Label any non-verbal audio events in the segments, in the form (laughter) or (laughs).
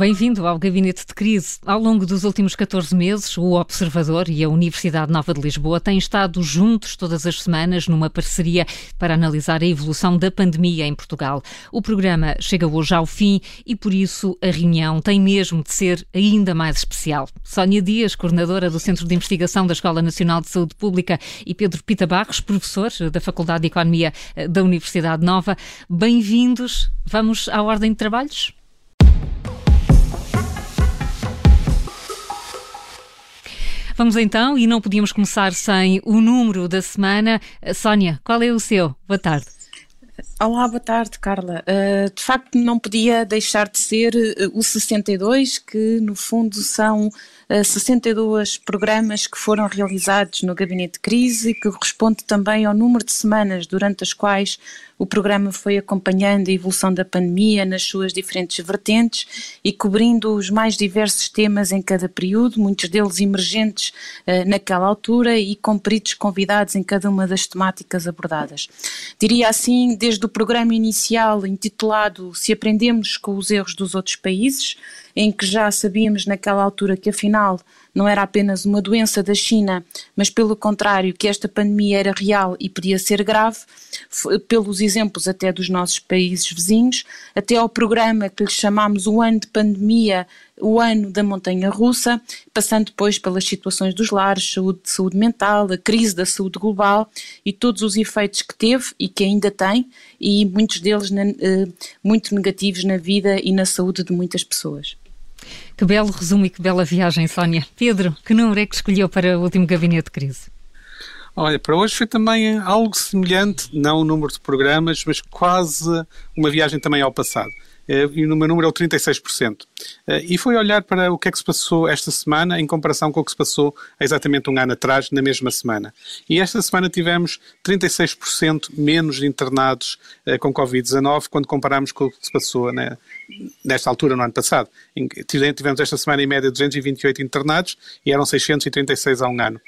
Bem-vindo ao Gabinete de Crise. Ao longo dos últimos 14 meses, o Observador e a Universidade Nova de Lisboa têm estado juntos todas as semanas numa parceria para analisar a evolução da pandemia em Portugal. O programa chega hoje ao fim e, por isso, a reunião tem mesmo de ser ainda mais especial. Sónia Dias, coordenadora do Centro de Investigação da Escola Nacional de Saúde Pública, e Pedro Pita Barros, professor da Faculdade de Economia eh, da Universidade Nova, bem-vindos. Vamos à ordem de trabalhos? Vamos então, e não podíamos começar sem o número da semana. Sónia, qual é o seu? Boa tarde. Olá, boa tarde, Carla. Uh, de facto, não podia deixar de ser uh, o 62, que no fundo são uh, 62 programas que foram realizados no Gabinete de Crise e que corresponde também ao número de semanas durante as quais o programa foi acompanhando a evolução da pandemia nas suas diferentes vertentes e cobrindo os mais diversos temas em cada período, muitos deles emergentes uh, naquela altura e com peritos convidados em cada uma das temáticas abordadas. Diria assim, desde o programa inicial intitulado Se Aprendemos com os Erros dos Outros Países, em que já sabíamos naquela altura que afinal não era apenas uma doença da China, mas pelo contrário, que esta pandemia era real e podia ser grave, pelos exemplos até dos nossos países vizinhos, até ao programa que lhe chamámos o ano de pandemia, o ano da montanha russa, passando depois pelas situações dos lares, saúde, saúde mental, a crise da saúde global e todos os efeitos que teve e que ainda tem, e muitos deles eh, muito negativos na vida e na saúde de muitas pessoas. Que belo resumo e que bela viagem, Sónia. Pedro, que número é que escolheu para o último gabinete de crise? Olha, para hoje foi também algo semelhante, não o número de programas, mas quase uma viagem também ao passado. Eh, e o meu número é o 36%. Eh, e foi olhar para o que é que se passou esta semana em comparação com o que se passou exatamente um ano atrás, na mesma semana. E esta semana tivemos 36% menos internados eh, com Covid-19 quando comparamos com o que se passou né, nesta altura no ano passado. Tivemos esta semana em média 228 internados e eram 636 há um ano.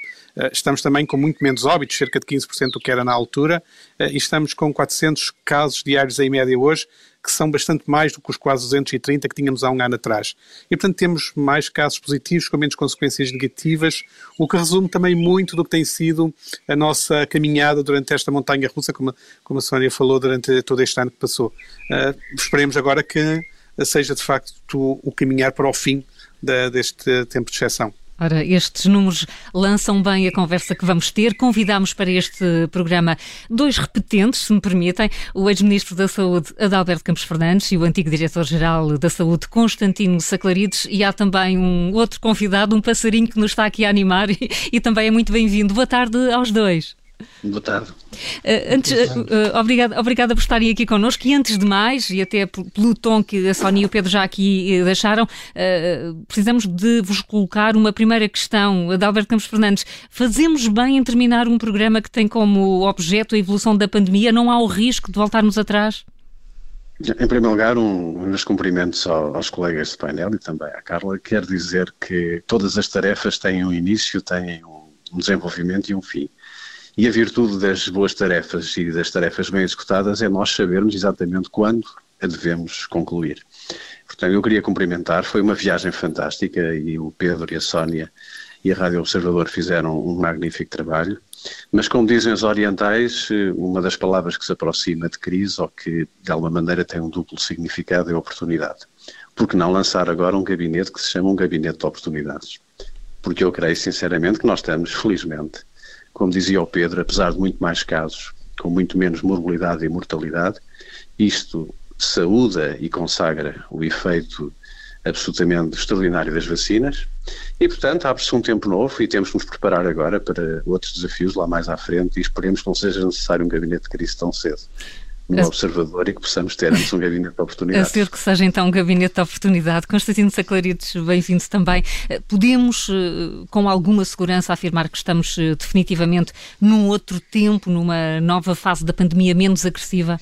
Estamos também com muito menos óbitos, cerca de 15% do que era na altura, e estamos com 400 casos diários em média hoje, que são bastante mais do que os quase 230 que tínhamos há um ano atrás. E, portanto, temos mais casos positivos com menos consequências negativas, o que resume também muito do que tem sido a nossa caminhada durante esta montanha russa, como, como a Sónia falou, durante todo este ano que passou. Uh, esperemos agora que seja, de facto, o caminhar para o fim da, deste tempo de exceção. Ora, estes números lançam bem a conversa que vamos ter. Convidamos para este programa dois repetentes, se me permitem, o ex-ministro da Saúde, Adalberto Campos Fernandes, e o antigo diretor-geral da Saúde, Constantino Saclarides, e há também um outro convidado, um passarinho que nos está aqui a animar (laughs) e, e também é muito bem-vindo. Boa tarde aos dois. Boa tarde. Uh, antes, uh, uh, obrigada, obrigada por estarem aqui connosco e antes de mais, e até pelo tom que a Sónia e o Pedro já aqui deixaram, precisamos de vos colocar uma primeira questão. Adalberto Campos Fernandes, fazemos bem em terminar um programa que tem como objeto a evolução da pandemia? Não há o risco de voltarmos atrás? Em primeiro lugar, um, meus cumprimentos aos colegas de painel e também à Carla. Quero dizer que todas as tarefas têm um início, têm um desenvolvimento e um fim. E a virtude das boas tarefas e das tarefas bem executadas é nós sabermos exatamente quando a devemos concluir. Portanto, eu queria cumprimentar, foi uma viagem fantástica e o Pedro e a Sónia e a Rádio Observador fizeram um magnífico trabalho. Mas, como dizem os orientais, uma das palavras que se aproxima de crise ou que de alguma maneira tem um duplo significado é oportunidade. Por que não lançar agora um gabinete que se chama um gabinete de oportunidades? Porque eu creio sinceramente que nós estamos, felizmente, como dizia o Pedro, apesar de muito mais casos, com muito menos morbilidade e mortalidade, isto saúda e consagra o efeito absolutamente extraordinário das vacinas. E, portanto, abre-se um tempo novo e temos que nos preparar agora para outros desafios lá mais à frente e esperemos que não seja necessário um gabinete de crise tão cedo no a... observador e que possamos ter antes um gabinete de oportunidade. A ser que seja então um gabinete de oportunidade. Constantino Saclarides, bem-vindo também. Eh, podemos, eh, com alguma segurança, afirmar que estamos eh, definitivamente num outro tempo, numa nova fase da pandemia menos agressiva?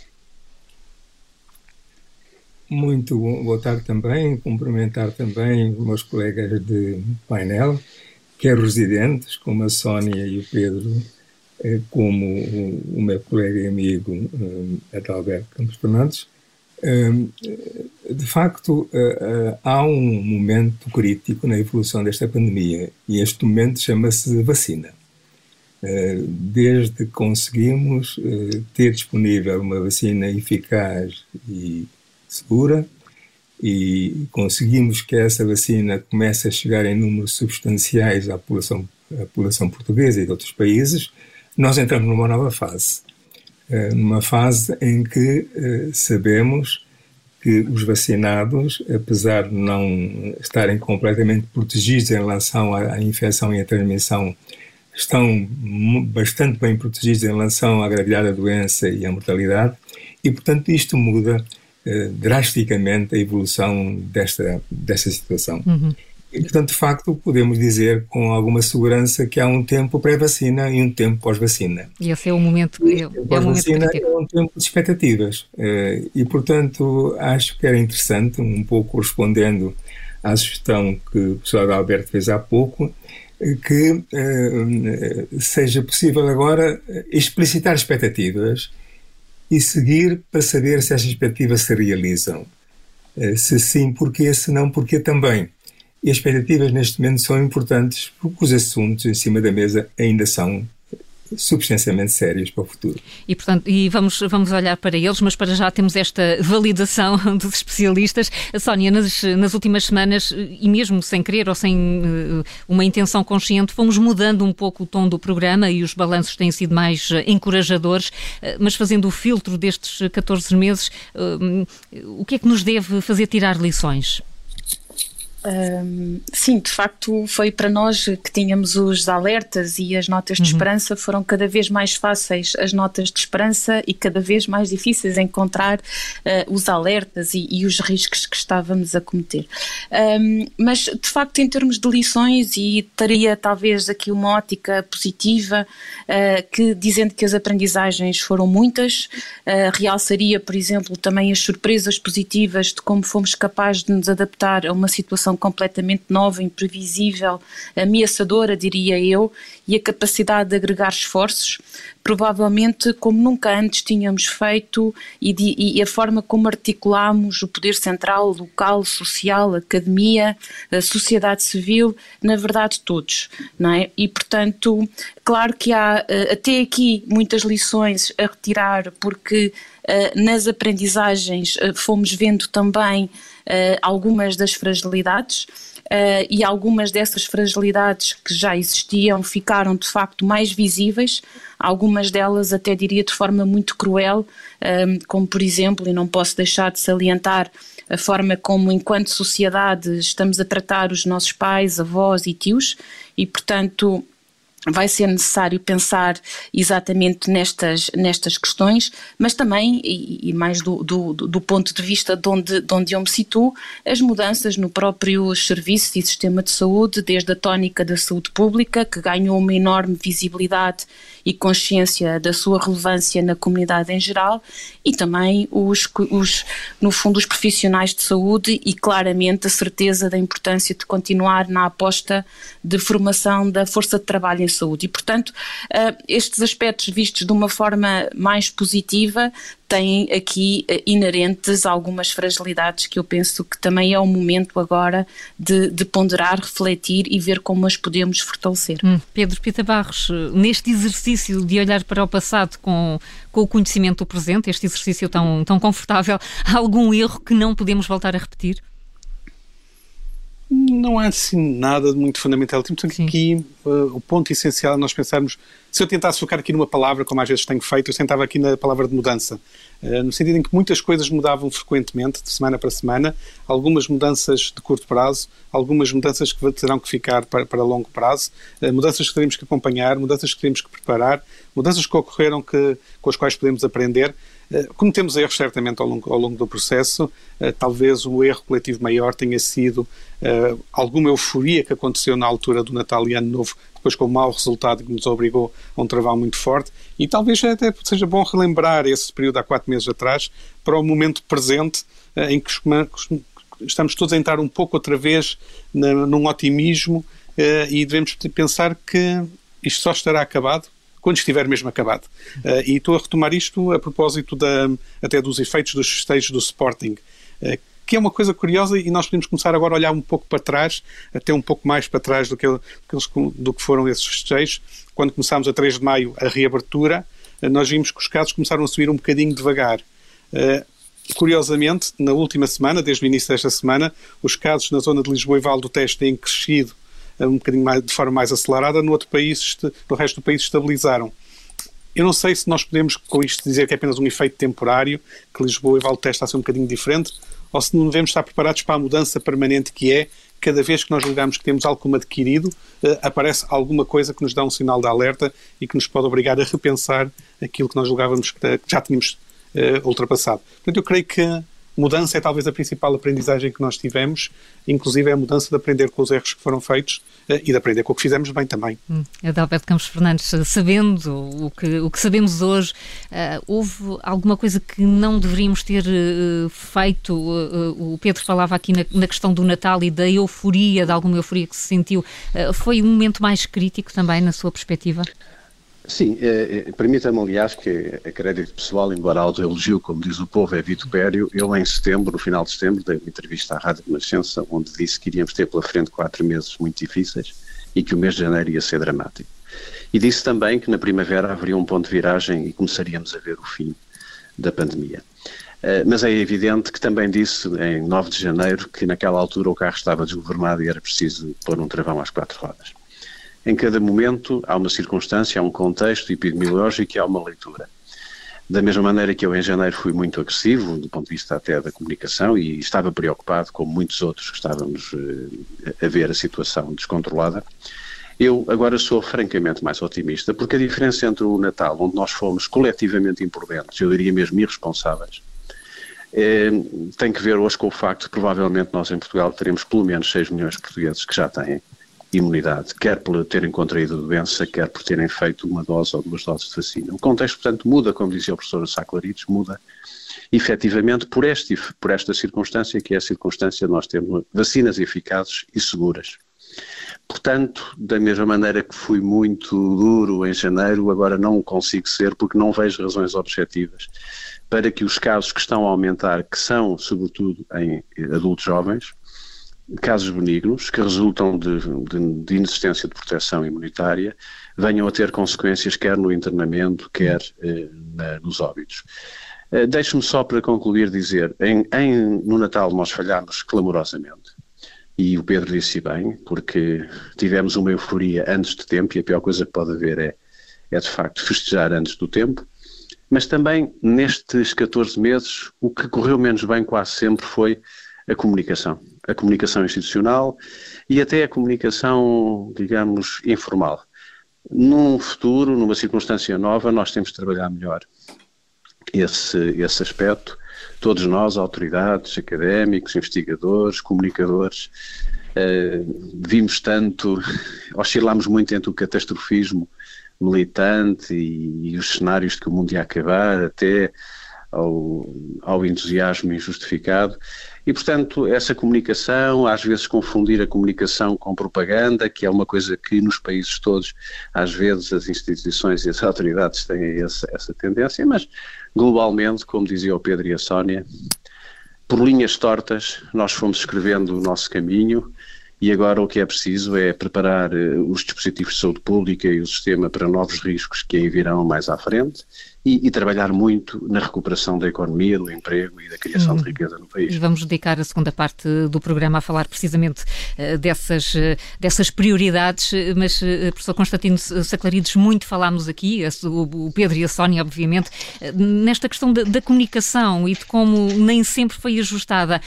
Muito boa tarde também, cumprimentar também os meus colegas de painel, quer residentes, como a Sónia e o Pedro, como o meu colega e amigo eh, Adalberto Campos Fernandes, De facto, há um momento crítico na evolução desta pandemia e este momento chama-se vacina. Desde que conseguimos ter disponível uma vacina eficaz e segura e conseguimos que essa vacina comece a chegar em números substanciais à população, à população portuguesa e de outros países, nós entramos numa nova fase eh, numa fase em que eh, sabemos que os vacinados, apesar de não estarem completamente protegidos em relação à infecção e à transmissão, estão bastante bem protegidos em relação à gravidade da doença e à mortalidade, e portanto isto muda eh, drasticamente a evolução desta, desta situação. Uhum. E, portanto, de facto, podemos dizer com alguma segurança que há um tempo pré-vacina e um tempo pós-vacina. E esse é o momento que é, é o vacina é um tempo de expectativas. Eh, e, portanto, acho que era interessante, um pouco respondendo à sugestão que o professor Alberto fez há pouco, que eh, seja possível agora explicitar expectativas e seguir para saber se essas expectativas se realizam. Eh, se sim, porquê, se não, porquê também. E as expectativas neste momento são importantes porque os assuntos em cima da mesa ainda são substancialmente sérios para o futuro. E, portanto, e vamos, vamos olhar para eles, mas para já temos esta validação (laughs) dos especialistas. Sónia, nas, nas últimas semanas, e mesmo sem querer ou sem uh, uma intenção consciente, fomos mudando um pouco o tom do programa e os balanços têm sido mais uh, encorajadores, uh, mas fazendo o filtro destes 14 meses, o que é que nos deve fazer tirar lições? Um, sim, de facto foi para nós que tínhamos os alertas e as notas de uhum. esperança foram cada vez mais fáceis as notas de esperança e cada vez mais difíceis encontrar uh, os alertas e, e, os riscos que estávamos a cometer. Um, mas de facto em termos de lições e teria talvez aqui uma ótica positiva uh, que dizendo que as aprendizagens foram muitas, uh, realçaria por exemplo também as surpresas positivas de como fomos capazes de nos adaptar a uma situação situação completamente nova, imprevisível, ameaçadora, diria eu, e a capacidade de agregar esforços, provavelmente como nunca antes tínhamos feito, e, de, e a forma como articulamos o poder central, local, social, academia, sociedade civil, na verdade todos, não é? E portanto, claro que há eh, até aqui muitas lições a retirar, porque uh, nas aprendizagens uh, fomos vendo também algumas das fragilidades. E algumas dessas fragilidades que já existiam ficaram de facto mais visíveis, algumas delas até diria de forma muito cruel, como por exemplo, e não posso deixar de salientar a forma como, enquanto sociedade, estamos a tratar os nossos pais, avós e tios, e portanto vai ser necessário pensar exatamente nestas, nestas questões, mas também, e, e mais do, do, do, ponto de vista de onde, de onde eu me situo, as mudanças no próprio serviço e sistema de saúde, desde a tónica da saúde pública, que ganhou uma enorme visibilidade e consciência da sua relevância na comunidade em geral, e também os, os no fundo, os profissionais de saúde e claramente a certeza da importância de continuar na aposta de formação da força de trabalho em saúde. E, portanto, eh, estes aspectos vistos de uma forma mais positiva têm aqui eh, inerentes algumas fragilidades que eu penso que também é o momento agora de, de ponderar, refletir e ver como as podemos fortalecer. Hum. Pedro Pita Barros, neste exercício de olhar para o passado com, com o conhecimento do presente, este exercício tão, tão confortável, há algum erro que não podemos voltar a repetir? Não há assim nada de muito fundamental. Temos aqui uh, o ponto essencial é nós pensarmos. Se eu tentasse focar aqui numa palavra, como às vezes tenho feito, eu sentava aqui na palavra de mudança. Uh, no sentido em que muitas coisas mudavam frequentemente, de semana para semana, algumas mudanças de curto prazo, algumas mudanças que terão que ficar para, para longo prazo, uh, mudanças que teremos que acompanhar, mudanças que teremos que preparar, mudanças que ocorreram que, com as quais podemos aprender. Eh, cometemos erros certamente ao longo, ao longo do processo. Uh, talvez o erro coletivo maior tenha sido uh, alguma euforia que aconteceu na altura do Natal e Ano Novo, depois com o mau resultado que nos obrigou a um travão muito forte. E talvez até seja bom relembrar esse período há quatro meses atrás para o momento presente em que estamos todos a entrar um pouco outra vez num otimismo e devemos pensar que isto só estará acabado quando estiver mesmo acabado. Uh, e estou a retomar isto a propósito da, até dos efeitos dos festejos do Sporting, uh, que é uma coisa curiosa e nós podemos começar agora a olhar um pouco para trás, até um pouco mais para trás do que, do que foram esses festejos. Quando começámos a 3 de maio a reabertura, uh, nós vimos que os casos começaram a subir um bocadinho devagar. Curiosamente, na última semana, desde o início desta semana, os casos na zona de Lisboa e Val do Teste têm crescido um bocadinho mais, de forma mais acelerada, no outro país, no resto do país estabilizaram. Eu não sei se nós podemos com isto dizer que é apenas um efeito temporário, que Lisboa e Valteste está a ser um bocadinho diferente, ou se não devemos estar preparados para a mudança permanente que é, cada vez que nós julgamos que temos algo como adquirido, uh, aparece alguma coisa que nos dá um sinal de alerta e que nos pode obrigar a repensar aquilo que nós julgávamos que já tínhamos uh, ultrapassado. Portanto, eu creio que mudança é talvez a principal aprendizagem que nós tivemos, inclusive é a mudança de aprender com os erros que foram feitos uh, e de aprender com o que fizemos bem também. Hum, Adalberto Campos Fernandes, sabendo o que, o que sabemos hoje, uh, houve alguma coisa que não deveríamos ter uh, feito? o Pedro falava aqui na, na, questão do Natal e da euforia, de alguma euforia que se sentiu. foi um momento mais crítico também, na sua perspectiva? Sim, é, é, permita-me, aliás, que a crédito pessoal, embora auto-elogio, como diz o povo, é vitupério, eu em setembro, no final de setembro, dei uma entrevista à Rádio Renascença, onde disse que iríamos ter pela frente quatro meses muito difíceis e que o mês de janeiro ia ser dramático. E disse também que na primavera haveria um ponto de viragem e começaríamos a ver o fim da pandemia. Uh, mas é evidente que também disse, em 9 de janeiro, que naquela altura o carro estava desgovernado e era preciso pôr um travão às quatro rodas. Em cada momento há uma circunstância, há um contexto epidemiológico e há uma leitura. Da mesma maneira que eu em janeiro fui muito agressivo, do ponto de vista até da comunicação, e estava preocupado, como muitos outros que estávamos uh, a ver a situação descontrolada, eu agora sou francamente mais otimista, porque a diferença entre o Natal, onde nós fomos coletivamente imprudentes, eu diria mesmo irresponsáveis, eh, tem que ver hoje com o facto de provavelmente nós em Portugal teremos pelo menos 6 milhões de portugueses que já têm imunidade, quer por terem contraído a doença, quer por terem feito uma dose ou duas doses de vacina. O contexto, portanto, muda, como dizia o professor Saclarides, muda efetivamente por, este, por esta circunstância, que é a circunstância de nós termos vacinas eficazes e seguras. Portanto, da mesma maneira que fui muito duro em janeiro, agora não consigo ser porque não vejo razões objetivas para que os casos que estão a aumentar, que são sobretudo em adultos jovens, casos benignos que resultam de, de, de, inexistência de proteção imunitária venham a ter consequências quer no internamento, quer eh, na, nos óbitos. Eh, Deixe-me só para concluir dizer, em, em, no Natal nós falhámos clamorosamente, e o Pedro disse bem, porque tivemos uma euforia antes de tempo, e a pior coisa que pode haver é, é de facto festejar antes do tempo, mas também nestes 14 meses o que correu menos bem quase sempre foi a comunicação. A comunicação institucional e até a comunicação, digamos, informal. Num futuro, numa circunstância nova, nós temos de trabalhar melhor esse, esse aspecto. Todos nós, autoridades, académicos, investigadores, comunicadores, eh, vimos tanto, (laughs) oscilamos muito entre o catastrofismo militante e, e os cenários de que o mundo ia acabar, até ao, ao entusiasmo injustificado. E, portanto, essa comunicação, às vezes confundir a comunicação com propaganda, que é uma coisa que nos países todos, às vezes as instituições e as (laughs) autoridades têm essa, essa tendência, mas globalmente, como dizia o Pedro e a Sónia, por linhas tortas, nós fomos escrevendo o nosso caminho e agora o que é preciso é preparar eh, os dispositivos de saúde pública e o sistema para novos riscos que aí virão mais à frente e, e, trabalhar muito na recuperação da economia, do emprego e da criação de hum. riqueza no país. E vamos dedicar a segunda parte do programa a falar precisamente uh, dessas, uh, dessas prioridades, mas, professor Constantino Saclarides, muito falámos aqui, o, o Pedro e a Sónia, obviamente, nesta questão da, da comunicação e de como nem sempre foi ajustada.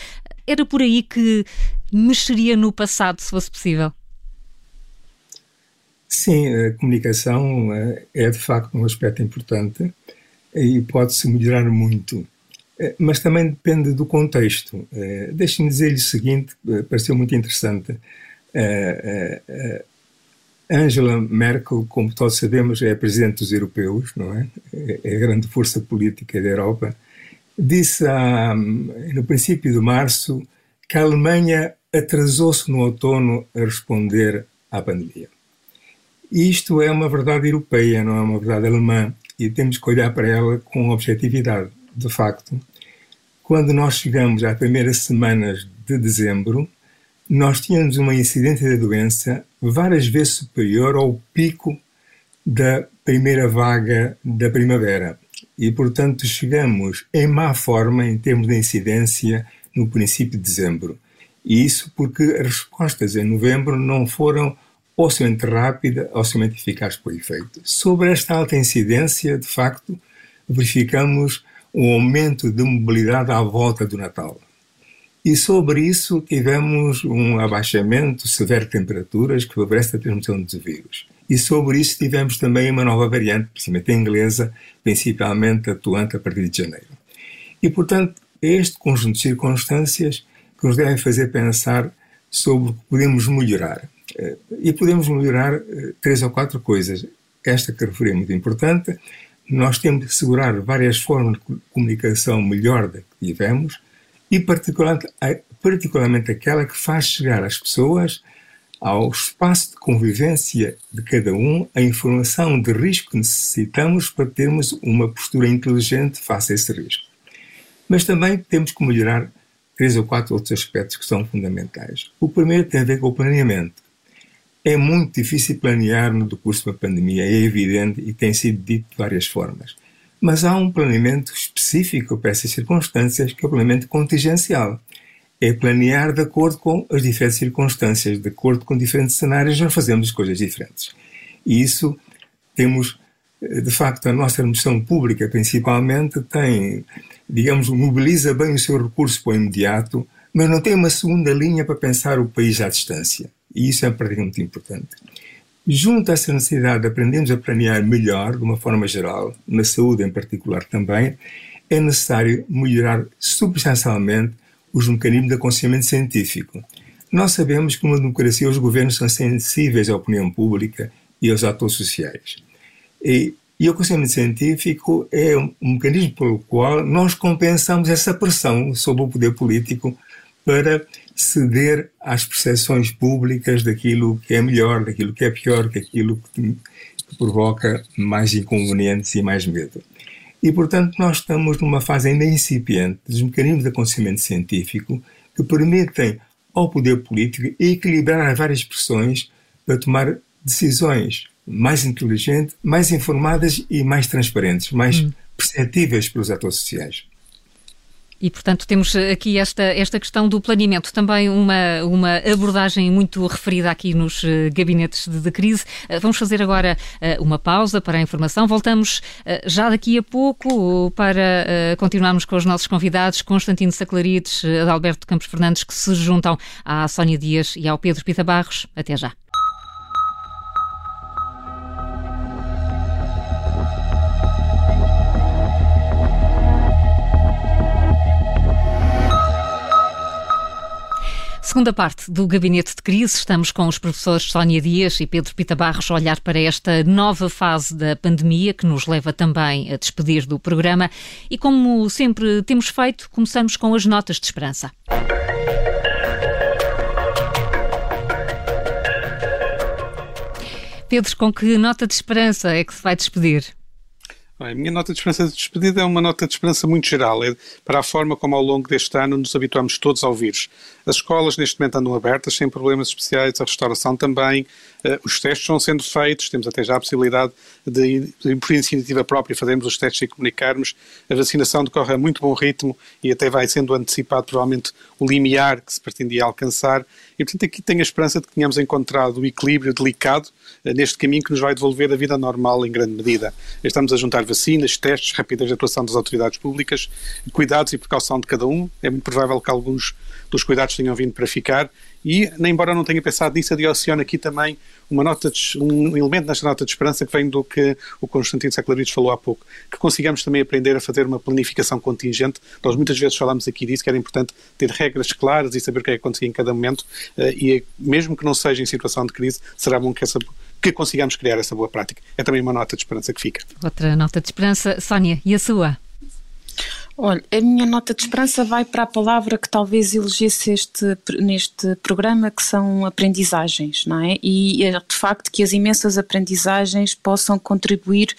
Era por aí que mexeria no passado, se fosse possível? Sim, a comunicação eh, é de facto um aspecto importante e pode-se melhorar muito. Eh, mas também depende do contexto. Eh, deixe-me dizer-lhe o seguinte, pareceu muito interessante. Angela Merkel, como todos sabemos, é a presidente dos europeus, não é? É a grande força política da Europa. Disse no princípio de março que a Alemanha atrasou-se no outono a responder à pandemia. Isto é uma verdade europeia, não é uma verdade alemã, e temos que olhar para ela com objetividade. De facto, quando nós chegamos às primeiras semanas de dezembro, nós tínhamos uma incidência da doença várias vezes superior ao pico da primeira vaga da primavera. E, portanto, chegamos em má forma em termos de incidência no princípio de dezembro. E isso porque as respostas em novembro não foram ou somente rápida ou somente eficaz por efeito. Sobre esta alta incidência, de facto, verificamos um aumento de mobilidade à volta do Natal. E sobre isso tivemos um abaixamento severo de temperaturas que favorece a transmissão dos vírus. E sobre isso tivemos também uma nova variante, principalmente inglesa, principalmente atuante a partir de janeiro. E, portanto, este conjunto de circunstâncias que nos devem fazer pensar sobre o que podemos melhorar. Eh, e podemos melhorar eh, três ou quatro coisas. Esta que referi é muito importante. Nós temos de assegurar várias formas de comunicação melhor da que tivemos e particularmente, particularmente aquela que faz chegar às pessoas ao espaço de convivência de cada um a informação de risco que necessitamos para termos uma postura inteligente face a esse risco. Mas também temos que melhorar três ou quatro outros aspectos que são fundamentais. O primeiro tem a ver com o planeamento. É muito difícil planear no decurso da pandemia, é evidente e tem sido dito de várias formas. Mas há um planeamento específico para essas circunstâncias, que é o planeamento contingencial. É planear de acordo com as diferentes circunstâncias, de acordo com diferentes cenários, nós fazemos coisas diferentes. E isso temos, de facto, a nossa administração pública, principalmente, tem, digamos, mobiliza bem o seu recurso para o imediato, mas não tem uma segunda linha para pensar o país à distância. E isso é praticamente importante. Junto a essa necessidade de aprendermos a planear melhor, de uma forma geral, na saúde em particular também, é necessário melhorar substancialmente os mecanismos de aconselhamento científico. Nós sabemos que numa democracia os governos são sensíveis à opinião pública e aos atores sociais. E, e o aconselhamento científico é um, mecanismo pelo qual nós compensamos essa pressão sobre o poder político para ceder às percepções públicas daquilo que é melhor, daquilo que é pior, daquilo que provoca mais inconvenientes e mais medo. E, portanto, nós estamos numa fase ainda incipiente dos mecanismos de aconselhamento científico que permitem ao poder político equilibrar as várias pressões para tomar decisões mais inteligentes, mais informadas e mais transparentes, mais hum. perceptíveis pelos atores sociais. E, portanto, temos aqui esta, esta questão do planeamento, também uma, uma abordagem muito referida aqui nos uh, gabinetes de, de crise. Uh, vamos fazer agora uma pausa para a informação. Voltamos já daqui a pouco para continuarmos com os nossos convidados, Constantino Saclarides, Adalberto Campos Fernandes, que se juntam à Sónia Dias e ao Pedro Pita Barros. Até já. Segunda parte do Gabinete de Crise, estamos com os professores Sónia Dias e Pedro Pita Barros a olhar para esta nova fase da pandemia que nos leva também a despedir do programa. E como sempre temos feito, começamos com as notas de esperança. Pedro, com que nota de esperança é que se vai despedir? A minha nota de esperança de despedida é uma nota de esperança muito geral, é para a forma como ao longo deste ano nos habituamos todos ao vírus. As escolas neste momento andam abertas, sem problemas especiais, a restauração também, os testes estão sendo feitos, temos até já a possibilidade de, de, por iniciativa própria, fazermos os testes e comunicarmos. A vacinação decorre a muito bom ritmo e até vai sendo antecipado, provavelmente, o limiar que se pretendia alcançar. E, portanto, aqui tenho a esperança de que tenhamos encontrado o equilíbrio delicado uh, neste caminho que nos vai devolver a vida normal em grande medida. Estamos a juntar vacinas, testes, rapidez de atuação das autoridades públicas, cuidados e precaução de cada um. É muito provável que alguns dos cuidados tenham vindo para ficar e, embora não tenha pensado nisso, adiciono aqui também uma nota de, um elemento nesta nota de esperança que vem do que o Constantino Saclarides falou há pouco, que consigamos também aprender a fazer uma planificação contingente. Nós muitas vezes falamos aqui disso, que era importante ter regras claras e saber o que é que acontecia em cada momento eh, e mesmo que não seja em situação de crise, será bom que essa que consigamos criar essa boa prática. É também uma nota de esperança que fica. Outra nota de esperança. Sónia, e a sua? Olha, a minha nota de esperança vai para a palavra que talvez elegesse este, neste programa, que são aprendizagens, não é? E é de facto que as imensas aprendizagens possam contribuir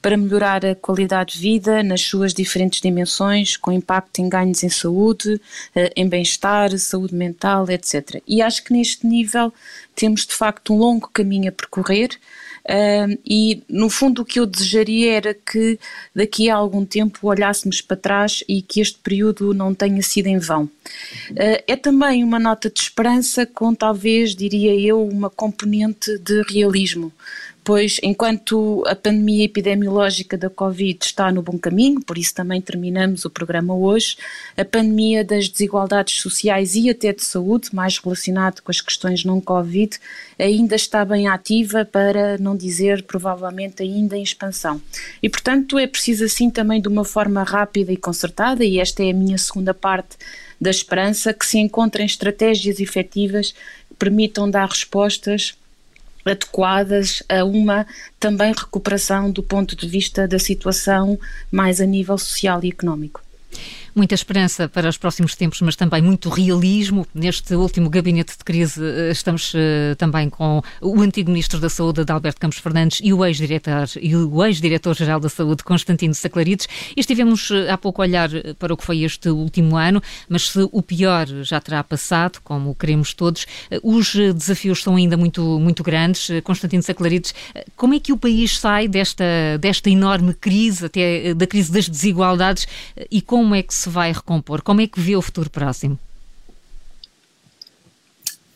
para melhorar a qualidade de vida nas suas diferentes dimensões, com impacto em ganhos em saúde, eh, em bem-estar, saúde mental, etc. E acho que neste nível temos de facto um longo caminho a percorrer. Uh, e no fundo o que eu desejaria era que daqui a algum tempo olhássemos para trás e que este período não tenha sido em vão. Uh, é também uma nota de esperança com talvez, diria eu, uma componente de realismo pois enquanto a pandemia epidemiológica da Covid está no bom caminho, por isso também terminamos o programa hoje, a pandemia das desigualdades sociais e até de saúde, mais relacionado com as questões não Covid, ainda está bem ativa, para não dizer provavelmente ainda em expansão. E portanto é preciso assim também de uma forma rápida e concertada, e esta é a minha segunda parte da esperança, que se encontrem estratégias efetivas que permitam dar respostas adequadas a uma também recuperação do ponto de vista da situação mais a nível social e económico muita esperança para os próximos tempos, mas também muito realismo. Neste último gabinete de crise eh, estamos uh, também com o antigo Ministro da Saúde, Adalberto Campos Fernandes, e o ex-diretor o ex-diretor-geral da Saúde, Constantino Saclarides. Estivemos uh, há pouco a olhar para o que foi este último ano, mas se o pior já terá passado, como queremos todos, os desafios são ainda muito, muito grandes. Constantino Saclarides, como é que o país sai desta, desta enorme crise, até da crise das desigualdades, e como é que se vai recompor? Como é que vê o futuro próximo?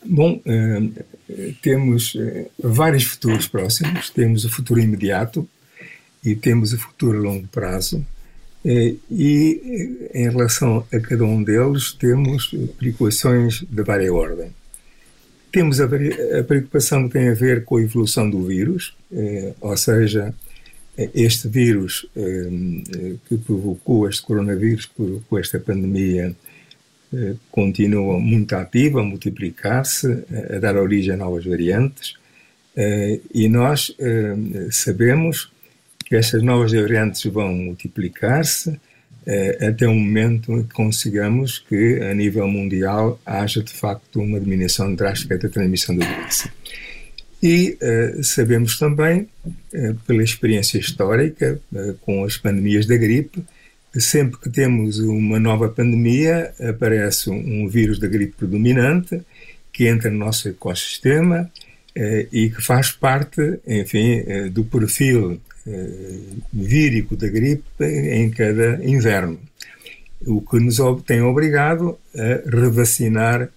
Bom, uh, temos uh, vários futuros próximos. Temos o futuro imediato e temos o futuro a longo prazo. Uh, e em relação a cada um deles, temos preocupações de várias ordem. Temos a, preocupação que tem a ver com a evolução do vírus, ou seja, este vírus eh, que provocou, este coronavírus que provocou esta pandemia, eh, continua muito ativo, a multiplicar-se, a dar origem a novas variantes, eh, e nós sabemos que estas novas variantes vão multiplicar-se até o momento em que consigamos que, a nível mundial, haja de facto uma diminuição drástica da transmissão da doença. E uh, sabemos também, uh, pela experiência histórica uh, com as pandemias da gripe, sempre que temos uma nova pandemia, aparece um, um vírus da gripe predominante que entra no nosso ecossistema e que faz parte, enfim, do perfil vírico da gripe em cada inverno. O que nos tem obrigado a revacinar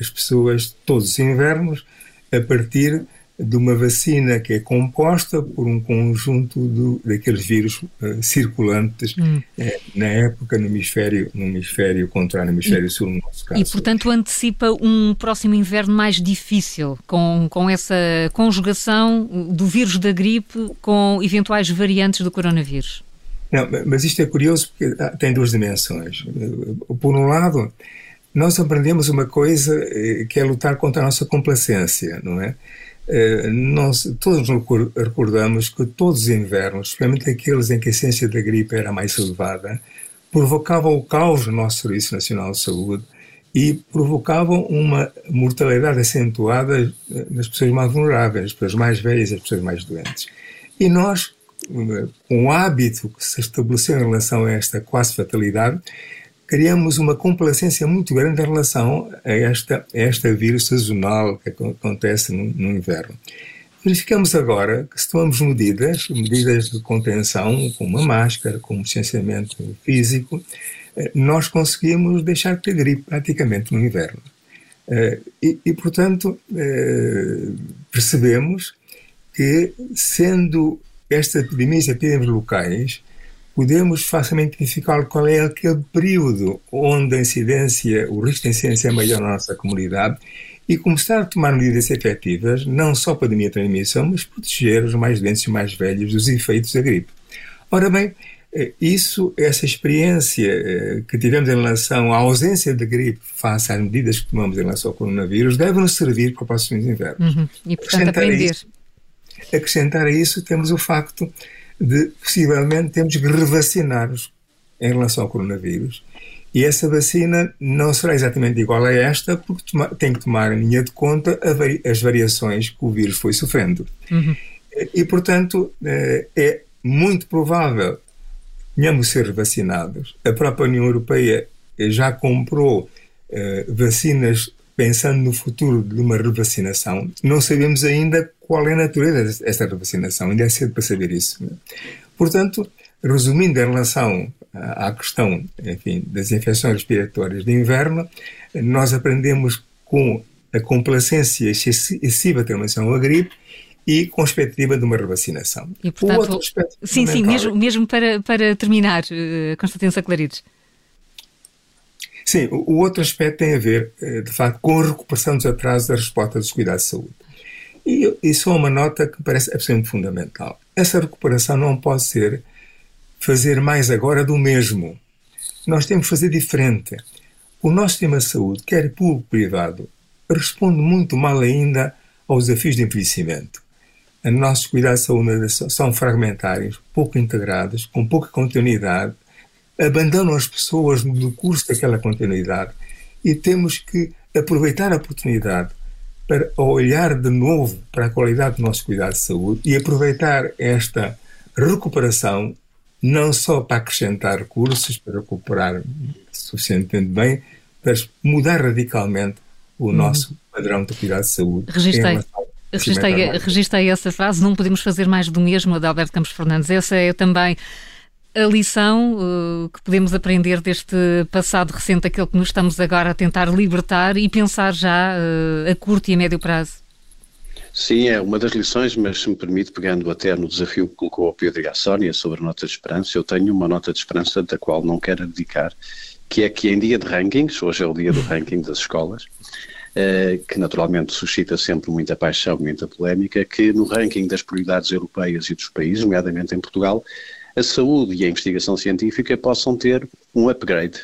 as pessoas todos os invernos a partir de uma vacina que é composta por um conjunto do, daqueles vírus uh, circulantes hum. uh, na época no hemisfério, no hemisfério contrário, no hemisfério e, sul, no nosso caso. E, portanto, antecipa um próximo inverno mais difícil, com, com essa conjugação do vírus da gripe com eventuais variantes do coronavírus. Não, mas isto é curioso porque ah, tem duas dimensões. Por um lado, nós aprendemos uma coisa eh, que é lutar contra a nossa complacência, não é? Eh, nós todos recordamos que todos os invernos, especialmente aqueles em que a essência da gripe era mais elevada, provocavam o caos no nosso Serviço Nacional de Saúde e provocavam uma mortalidade acentuada eh, nas pessoas mais vulneráveis, as pessoas mais velhas e as pessoas mais doentes. E nós, com o hábito que se estabeleceu em relação a esta quase fatalidade, criamos uma complacência muito grande em relação a esta, a esta vírus sazonal que acontece no, no inverno. Verificamos agora que se tomamos medidas, medidas de contenção, como uma máscara, como distanciamento físico, eh, nós conseguimos deixar de ter gripe praticamente no inverno. Eh, e, e portanto, eh, percebemos que, sendo esta epidemia epidemias locais, podemos facilmente identificar qual é aquele período onde a incidência, o risco de incidência é maior na nossa comunidade e começar a tomar medidas efetivas, não só para diminuir a transmissão, mas proteger os mais doentes e mais velhos dos efeitos da gripe. Ora bem, eh, isso, essa experiência eh, que tivemos em relação à ausência de gripe face às medidas que tomamos em relação ao coronavírus deve nos servir para os próximos invernos. Uhum. E, portanto, aprender. A isso, acrescentar a isso, temos o facto de possivelmente temos que revacinar em relação ao coronavírus. E essa vacina não será exatamente igual a esta, porque tem que tomar em linha de conta as variações que o vírus foi sofrendo. Uhum. E, portanto, eh, é muito provável venhamos ser vacinados. A própria União Europeia já comprou eh, vacinas pensando no futuro de uma revacinação. Não sabemos ainda qual é a natureza desta revacinação, ainda é cedo para saber isso. Portanto, resumindo em relação à questão enfim, das infecções respiratórias de inverno, nós aprendemos com a complacência excessiva de relação à gripe e com a expectativa de uma revacinação. E, portanto, o outro aspecto sim, sim, mesmo, mesmo para, para terminar, uh, Constantino Saclarides. Sim, o, outro aspecto tem a ver, uh, de facto, com a recuperação dos atrasos da resposta dos cuidados de saúde. E isso é uma nota que parece absolutamente fundamental. Essa recuperação não pode ser fazer mais agora do mesmo. Nós temos que fazer diferente. O nosso sistema de saúde, quer público privado, responde muito mal ainda aos desafios de envelhecimento. Os nossos cuidados de saúde são fragmentários, pouco integrados, com pouca continuidade, abandonam as pessoas no curso daquela continuidade e temos que aproveitar a oportunidade para olhar de novo para a qualidade do nosso cuidado de saúde e aproveitar esta recuperação não só para acrescentar recursos, para recuperar suficientemente bem, mas mudar radicalmente o uhum. nosso padrão de cuidado de saúde. Registrei. Registrei, registrei essa frase, não podemos fazer mais do mesmo, de Alberto Campos Fernandes. Essa é também a lição uh, que podemos aprender deste passado recente, aquele que nos estamos agora a tentar libertar e pensar já uh, a curto e a médio prazo. Sim, é uma das lições, mas se me permite, pegando até no desafio que colocou o Pedro e a Sónia sobre a nota de esperança, eu tenho uma nota de esperança da qual não quero abdicar, que é que em dia de rankings, hoje é o dia do ranking das escolas, eh, que naturalmente suscita sempre muita paixão, muita polémica, que no ranking das prioridades europeias e dos países, nomeadamente em Portugal, a saúde e a investigação científica possam ter um upgrade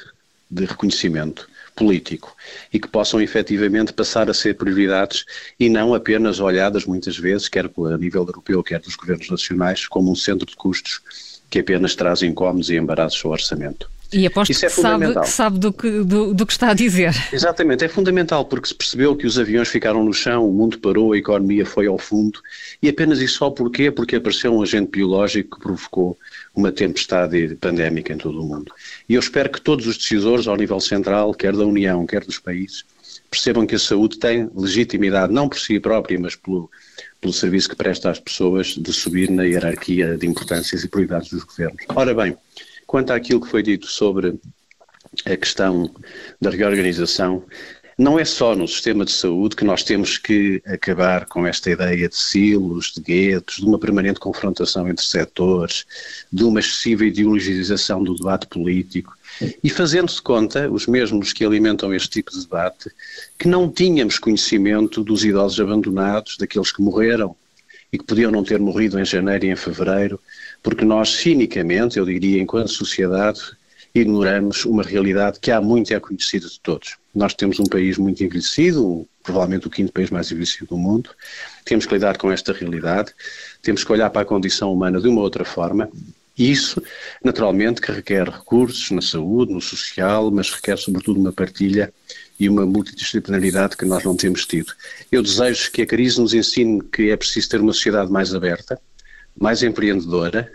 de reconhecimento político e que possam efetivamente passar a ser prioridades e não apenas olhadas muitas vezes, quer a nível europeu, quer dos governos nacionais, como um centro de custos que apenas traz incómodos e embaraços ao orçamento. E aposto Isso é que, sabe, que sabe do que, do, do, que está a dizer. Exatamente, é fundamental porque se percebeu que os aviões ficaram no chão, o mundo parou, a economia foi ao fundo e apenas isso só porquê? Porque apareceu um agente biológico que provocou uma tempestade pandémica em todo o mundo. E eu espero que todos os decisores ao nível central, quer da União, quer dos países, percebam que a saúde tem legitimidade, não por si própria, mas pelo, pelo serviço que presta às pessoas, de subir na hierarquia de importâncias e prioridades dos governos. Ora bem, Quanto àquilo que foi dito sobre a questão da reorganização, não é só no sistema de saúde que nós temos que acabar com esta ideia de silos, de guetos, de uma permanente confrontação entre setores, de uma excessiva ideologização do debate político. E fazendo-se conta, os mesmos que alimentam este tipo de debate, que não tínhamos conhecimento dos idosos abandonados, daqueles que morreram e que podiam não ter morrido em janeiro e em fevereiro, porque nós, cinicamente, eu diria, enquanto sociedade, ignoramos uma realidade que há muito é conhecida de todos. Nós temos um país muito envelhecido, provavelmente o quinto país mais envelhecido do mundo, temos que lidar com esta realidade, temos que olhar para a condição humana de uma outra forma, e isso, naturalmente, que requer recursos na saúde, no social, mas requer sobretudo uma partilha e uma multidisciplinaridade que nós não temos tido. Eu desejo que a crise nos ensine que é preciso ter uma sociedade mais aberta, mais empreendedora,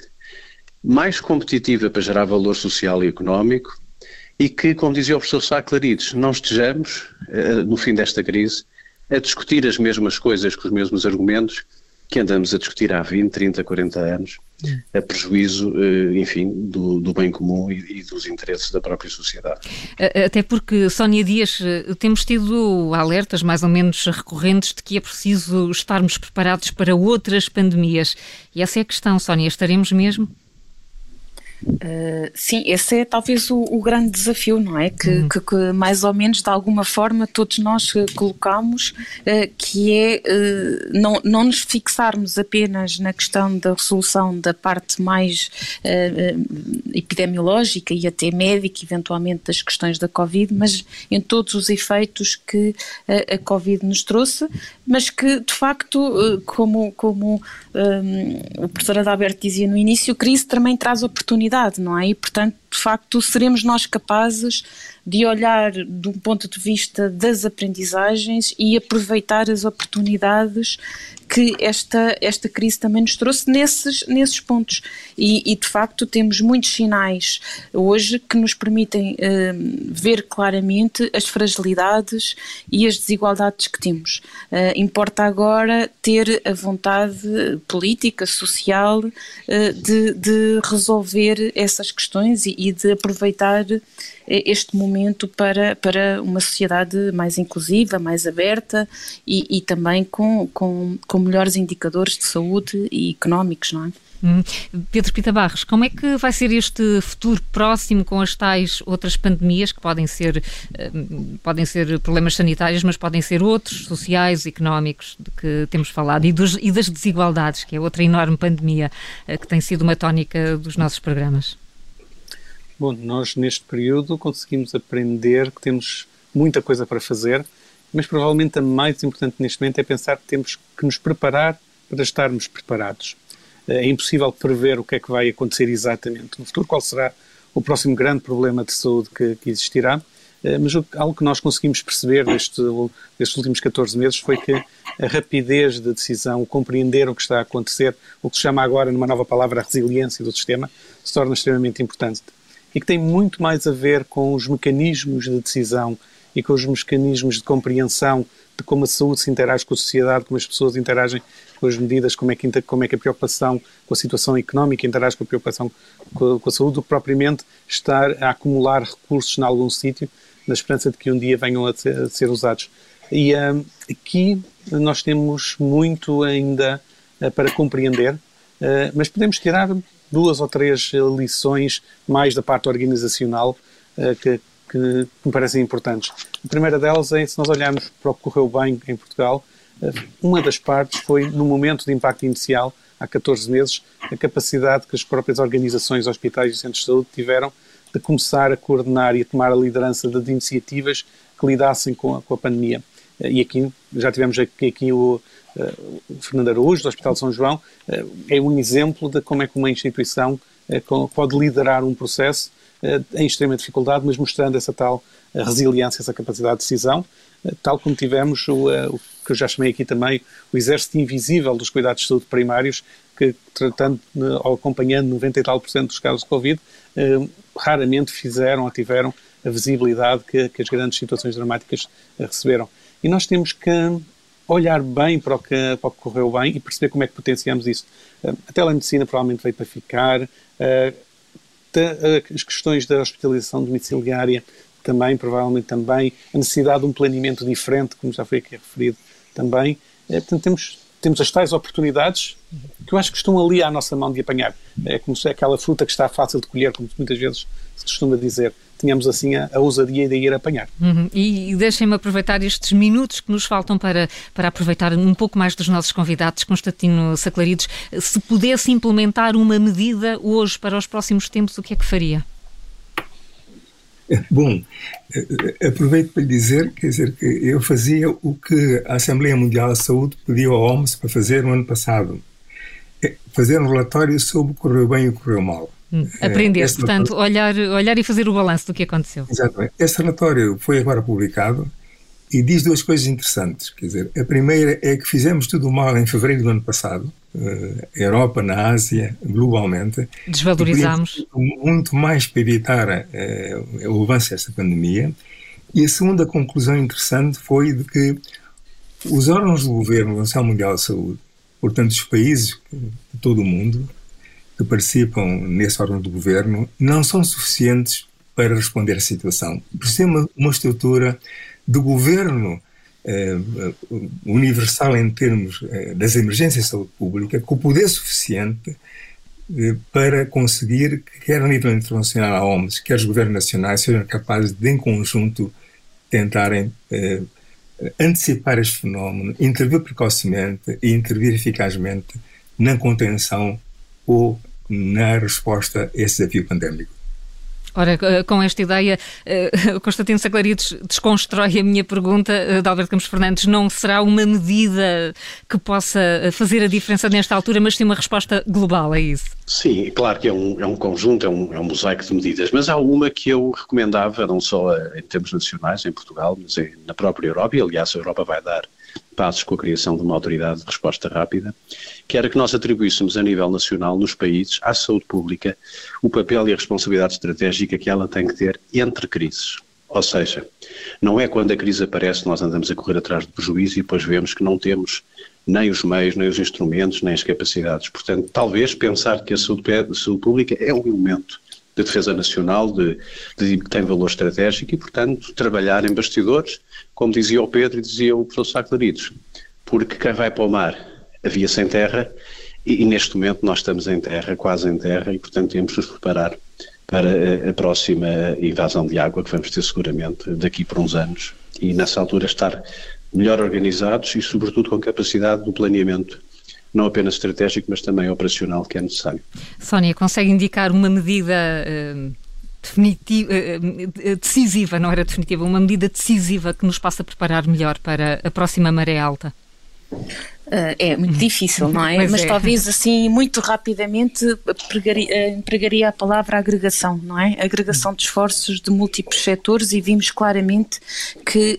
mais competitiva para gerar valor social e económico e que, como dizia o professor Sá Clarides, não estejamos, eh, no fim desta crise, a discutir as mesmas coisas com os mesmos argumentos que andamos a discutir há 20, 30, 40 anos, a prejuízo, eh, enfim, do, do bem comum e, e, dos interesses da própria sociedade. Até porque, Sónia Dias, eh, temos tido alertas mais ou menos recorrentes de que é preciso estarmos preparados para outras pandemias. E essa é a questão, Sónia, estaremos mesmo? Uh, sim, esse é talvez o, o grande desafio, não é? Que, uhum. que, que, mais ou menos de alguma forma todos nós uh, colocamos, uh, que é não, não nos fixarmos apenas na questão da resolução da parte mais epidemiológica e até médica, eventualmente das questões da Covid, mas em todos os efeitos que a Covid nos trouxe, mas que de facto, como, como um, o professor Adalberto dizia no início, crise também traz oportunidades não é? E, portanto, de facto, seremos nós capazes de olhar de um ponto de vista das aprendizagens e aproveitar as oportunidades que esta, esta crise também nos trouxe nesses, nesses pontos. E, e de facto temos muitos sinais hoje que nos permitem uh, ver claramente as fragilidades e as desigualdades que temos. Uh, importa agora ter a vontade política, social, uh, de, de resolver essas questões e, e de aproveitar este momento para, para uma sociedade mais inclusiva, mais aberta e, e também com, com, com melhores indicadores de saúde e económicos, não é? Hum. Pedro Pita Barros, como é que vai ser este futuro próximo com as tais outras pandemias que podem ser, hum, podem ser problemas sanitários, mas podem ser outros, sociais, económicos, de que temos falado, e, dos, e das desigualdades, que é outra enorme pandemia eh, que tem sido uma tónica dos nossos programas? Bom, nós neste período conseguimos aprender que temos muita coisa para fazer, mas provavelmente a mais importante neste momento é pensar que temos que nos preparar para estarmos preparados. É impossível prever o que é que vai acontecer exatamente no futuro, qual será o próximo grande problema de saúde que, que existirá, é, mas algo que nós conseguimos perceber destes últimos 14 meses foi que a rapidez de decisão, o compreender o que está a acontecer, o que se chama agora, numa nova palavra, a resiliência do sistema, se torna extremamente importante e que tem muito mais a ver com os mecanismos de decisão e com os mecanismos de compreensão de como a saúde se interage com a sociedade, como as pessoas interagem com as medidas, como é que, como é que a preocupação com a situação económica interage com a preocupação com a, com a saúde, do que propriamente estar a acumular recursos em algum sítio na esperança de que um dia venham a ser, a ser usados. E um, aqui nós temos muito ainda uh, para compreender, uh, mas podemos tirar duas ou três eh, lições mais da parte organizacional uh, que, que, me parecem importantes. A primeira delas é, se nós olharmos para o que correu bem em Portugal, uh, uma das partes foi, no momento de impacto inicial, há 14 meses, a capacidade que as próprias organizações, hospitais e centros de saúde tiveram de começar a coordenar e a tomar a liderança de iniciativas que lidassem com a, com a pandemia. E aqui, já tivemos aqui, aqui o, o Fernando Araújo, do Hospital de São João, eh, é um exemplo de como é que uma instituição eh, pode liderar um processo eh, em extrema dificuldade, mas mostrando essa tal resiliência, essa capacidade de decisão, tal como tivemos o, o que eu já chamei aqui também, o exército invisível dos cuidados de saúde primários, que tratando ou acompanhando 90 e tal por cento dos casos de Covid, raramente fizeram ou tiveram a visibilidade que, que as grandes situações dramáticas receberam. E nós temos que olhar bem para o, que, para o que correu bem e perceber como é que potenciamos isso. Eh, a telemedicina provavelmente veio para ficar, eh, as questões da hospitalização domiciliária também, provavelmente também, a necessidade de um planeamento diferente, como já foi aqui referido também. Eh, portanto, temos, temos as tais oportunidades que eu acho que estão ali à nossa mão de apanhar. É como se é aquela fruta que está fácil de colher, como muitas vezes se costuma dizer tínhamos assim a, a ousadia de ir apanhar. Uhum. E, e deixem-me aproveitar estes minutos que nos faltam para, para aproveitar um pouco mais dos nossos convidados, Constantino Saclarides. Se pudesse implementar uma medida hoje para os próximos tempos, o que é que faria? (laughs) Bom, aproveito para lhe dizer, quer dizer, que eu fazia o que a Assembleia Mundial da Saúde pediu ao OMS para fazer no ano passado. É fazer um relatório sobre o que correu bem e o que correu mal. Hum, aprender, é, portanto, olhar, olhar e fazer o balanço do que aconteceu. Exatamente. Este relatório foi agora publicado e diz duas coisas interessantes. Quer dizer, a primeira é que fizemos tudo mal em fevereiro do ano passado, uh, Europa, na Ásia, globalmente. Desvalorizamos. Muito mais para evitar uh, o avanço desta pandemia. E a segunda conclusão interessante foi de que os órgãos do governo, a Organização Mundial de Saúde, portanto, os países de todo o mundo, que participam nesse órgão do governo não são suficientes para responder à situação. Precisa uma, uma estrutura de governo eh, universal em termos eh, das emergências de saúde pública, com poder suficiente eh, para conseguir que, quer a nível internacional, a OMS, quer os governos nacionais, sejam capazes de, em conjunto, tentarem eh, antecipar este fenómeno, intervir precocemente e intervir eficazmente na contenção ou na resposta a esse desafio pandémico. Ora, eh, com esta ideia, uh, (laughs) Constantino Saclarides desconstrói a minha pergunta uh, de Alberto Campos Fernandes. Não será uma medida que possa fazer a diferença nesta altura, mas sim uma resposta global, é isso? Sim, claro que é um, é um conjunto, é um, é um mosaico de medidas, mas há uma que eu recomendava, não só em termos nacionais, em Portugal, mas na própria Europa, e aliás a Europa vai dar passos com a criação de uma autoridade de resposta rápida, que era que nós atribuíssemos a nível nacional, nos países, à saúde pública, o papel e a responsabilidade estratégica que ela tem que ter entre crises. Ou seja, não é quando a crise aparece nós andamos a correr atrás do prejuízo e depois vemos que não temos nem os meios, nem os instrumentos, nem as capacidades. Portanto, talvez pensar que a saúde, a saúde pública é um elemento de defesa nacional, de, de, que tem valor estratégico e, portanto, trabalhar em bastidores, como dizia o Pedro e dizia o professor Saclarides, porque quem vai para o mar havia sem terra e, e, neste momento nós estamos em terra, quase em terra, e, portanto, temos de nos preparar para a, a próxima invasão de água que vamos ter seguramente daqui por uns anos e, nessa altura, estar melhor organizados e, sobretudo, com capacidade do planeamento não apenas estratégico, mas também operacional que é necessário. Sónia, consegue indicar uma medida uh, definitiva, uh, decisiva, não era definitiva, uma medida decisiva que nos possa preparar melhor para a próxima maré alta? É muito difícil, não é? Mas é. talvez assim, muito rapidamente, empregaria, empregaria a palavra agregação, não é? Agregação de esforços de múltiplos setores e vimos claramente que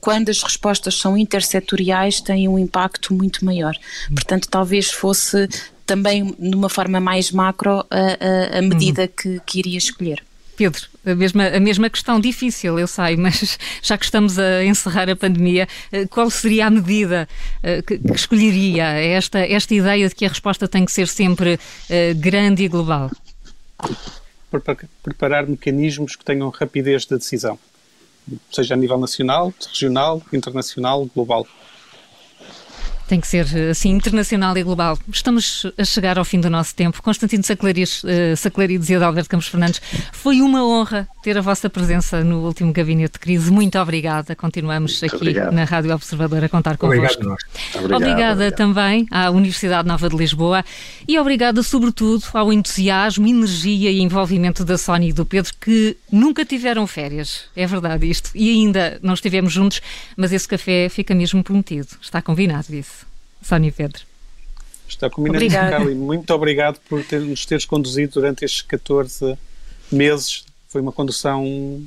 quando as respostas são intersetoriais têm um impacto muito maior. Portanto, talvez fosse também, de uma forma mais macro, a, a, a medida uhum. que, que iria escolher. Pedro, a mesma, a mesma questão difícil, eu sei, (laughs) mas já que estamos a encerrar a pandemia, eh, qual seria a medida eh, que, que escolheria? Esta, esta ideia de que a resposta tem que ser sempre uh, grande e global? Preparar mecanismos que tenham rapidez de decisão, seja a nível nacional, regional, internacional, global. Tem que ser assim internacional e global. Estamos a chegar ao fim do nosso tempo. Constantino Saclarides, uh, Saclarides e Adalberto Campos Fernandes, foi uma honra ter a vossa presença no último gabinete de crise. Muito obrigada. Continuamos Muito aqui obrigado. na Rádio Observador a contar convosco. Obrigado, obrigado, obrigada obrigado. também à Universidade Nova de Lisboa e obrigada sobretudo ao entusiasmo, energia e envolvimento da Sónia e do Pedro que nunca tiveram férias. É verdade isto. E ainda não estivemos juntos, mas esse café fica mesmo prometido. Está combinado isso. Sónia Pedro. Está combinado, Carly. Muito obrigado por ter, nos teres conduzido durante estes 14 meses. Foi uma condução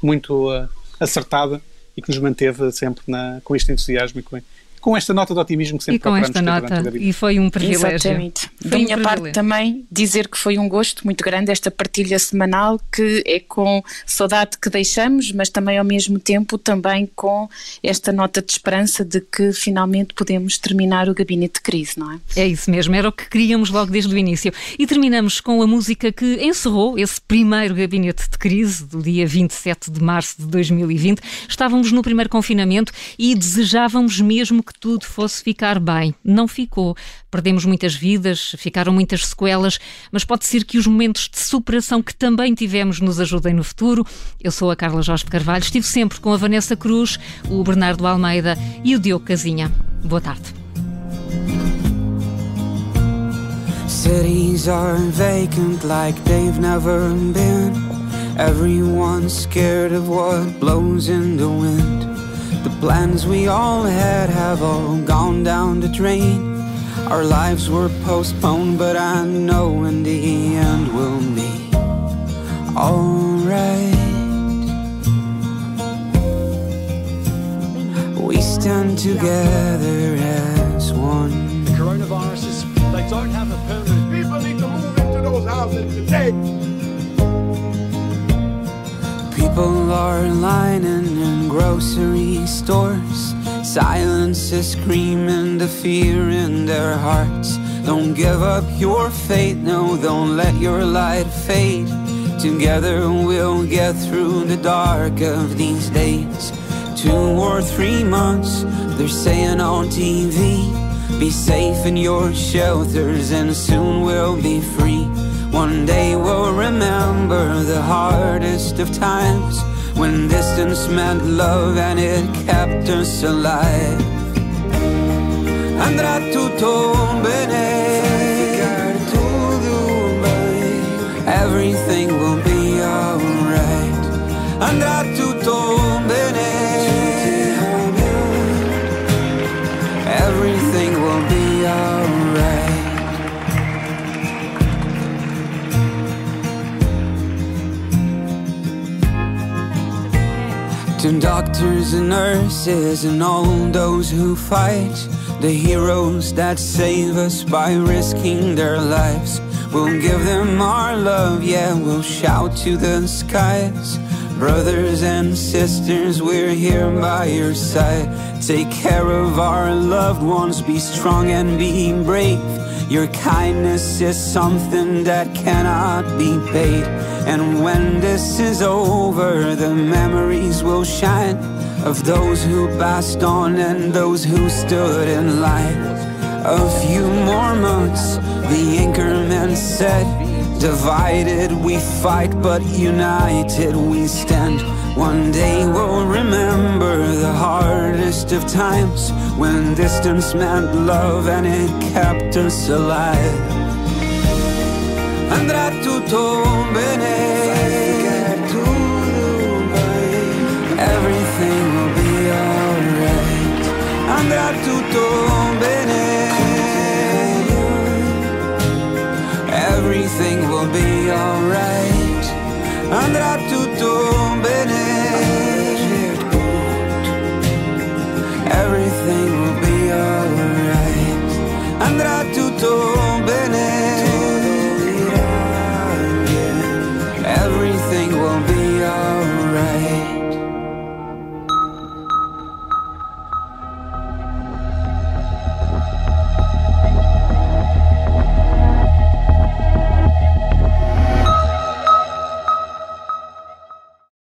muito uh, acertada e que nos manteve sempre na, com este entusiasmo e com, com esta nota de otimismo que sempre e com esta nota e foi um privilégio. Exatamente. Foi da um minha parte também dizer que foi um gosto muito grande esta partilha semanal que é com saudade que deixamos, mas também ao mesmo tempo também com esta nota de esperança de que finalmente podemos terminar o gabinete de crise, não é? É isso mesmo, era o que queríamos logo desde o início. E terminamos com a música que encerrou esse primeiro gabinete de crise do dia 27 de março de 2020. Estávamos no primeiro confinamento e desejávamos mesmo que que tudo fosse ficar bem. Não ficou. Perdemos muitas vidas, ficaram muitas sequelas, mas pode ser que os momentos de superação que também tivemos nos ajudem no futuro. Eu sou a Carla Jorge Carvalho, estive sempre com a Vanessa Cruz, o Bernardo Almeida e o Diogo Casinha. Boa tarde. Cities are vacant like they've never been. Everyone's scared of what blows in the wind. The plans we all had have all gone down the drain. Our lives were postponed, but I know in the end we'll be alright. We stand together as one. The coronavirus is, they don't have a permanent. People need to move into those houses today. People are lining in grocery stores. Silence is screaming the fear in their hearts. Don't give up your faith, no, don't let your light fade. Together we'll get through the dark of these days. Two or three months, they're saying on TV. Be safe in your shelters, and soon we'll be free. One day we'll remember the hardest of times when distance meant love and it kept us alive. Andrà tutto bene. Everything will be alright. Andrà tutto bene. Doctors and nurses and all those who fight. The heroes that save us by risking their lives. We'll give them our love, yeah, we'll shout to the skies. Brothers and sisters, we're here by your side. Take care of our loved ones, be strong and be brave. Your kindness is something that cannot be paid. And when this is over, the memories will shine of those who passed on and those who stood in line. A few more months, the anchorman said. Divided we fight, but united we stand. One day we'll remember the hardest of times when distance meant love and it kept us alive. Andrà tutto bene. Everything will be alright. Andrà tutto bene. Everything will be alright. Andrà tutto todo.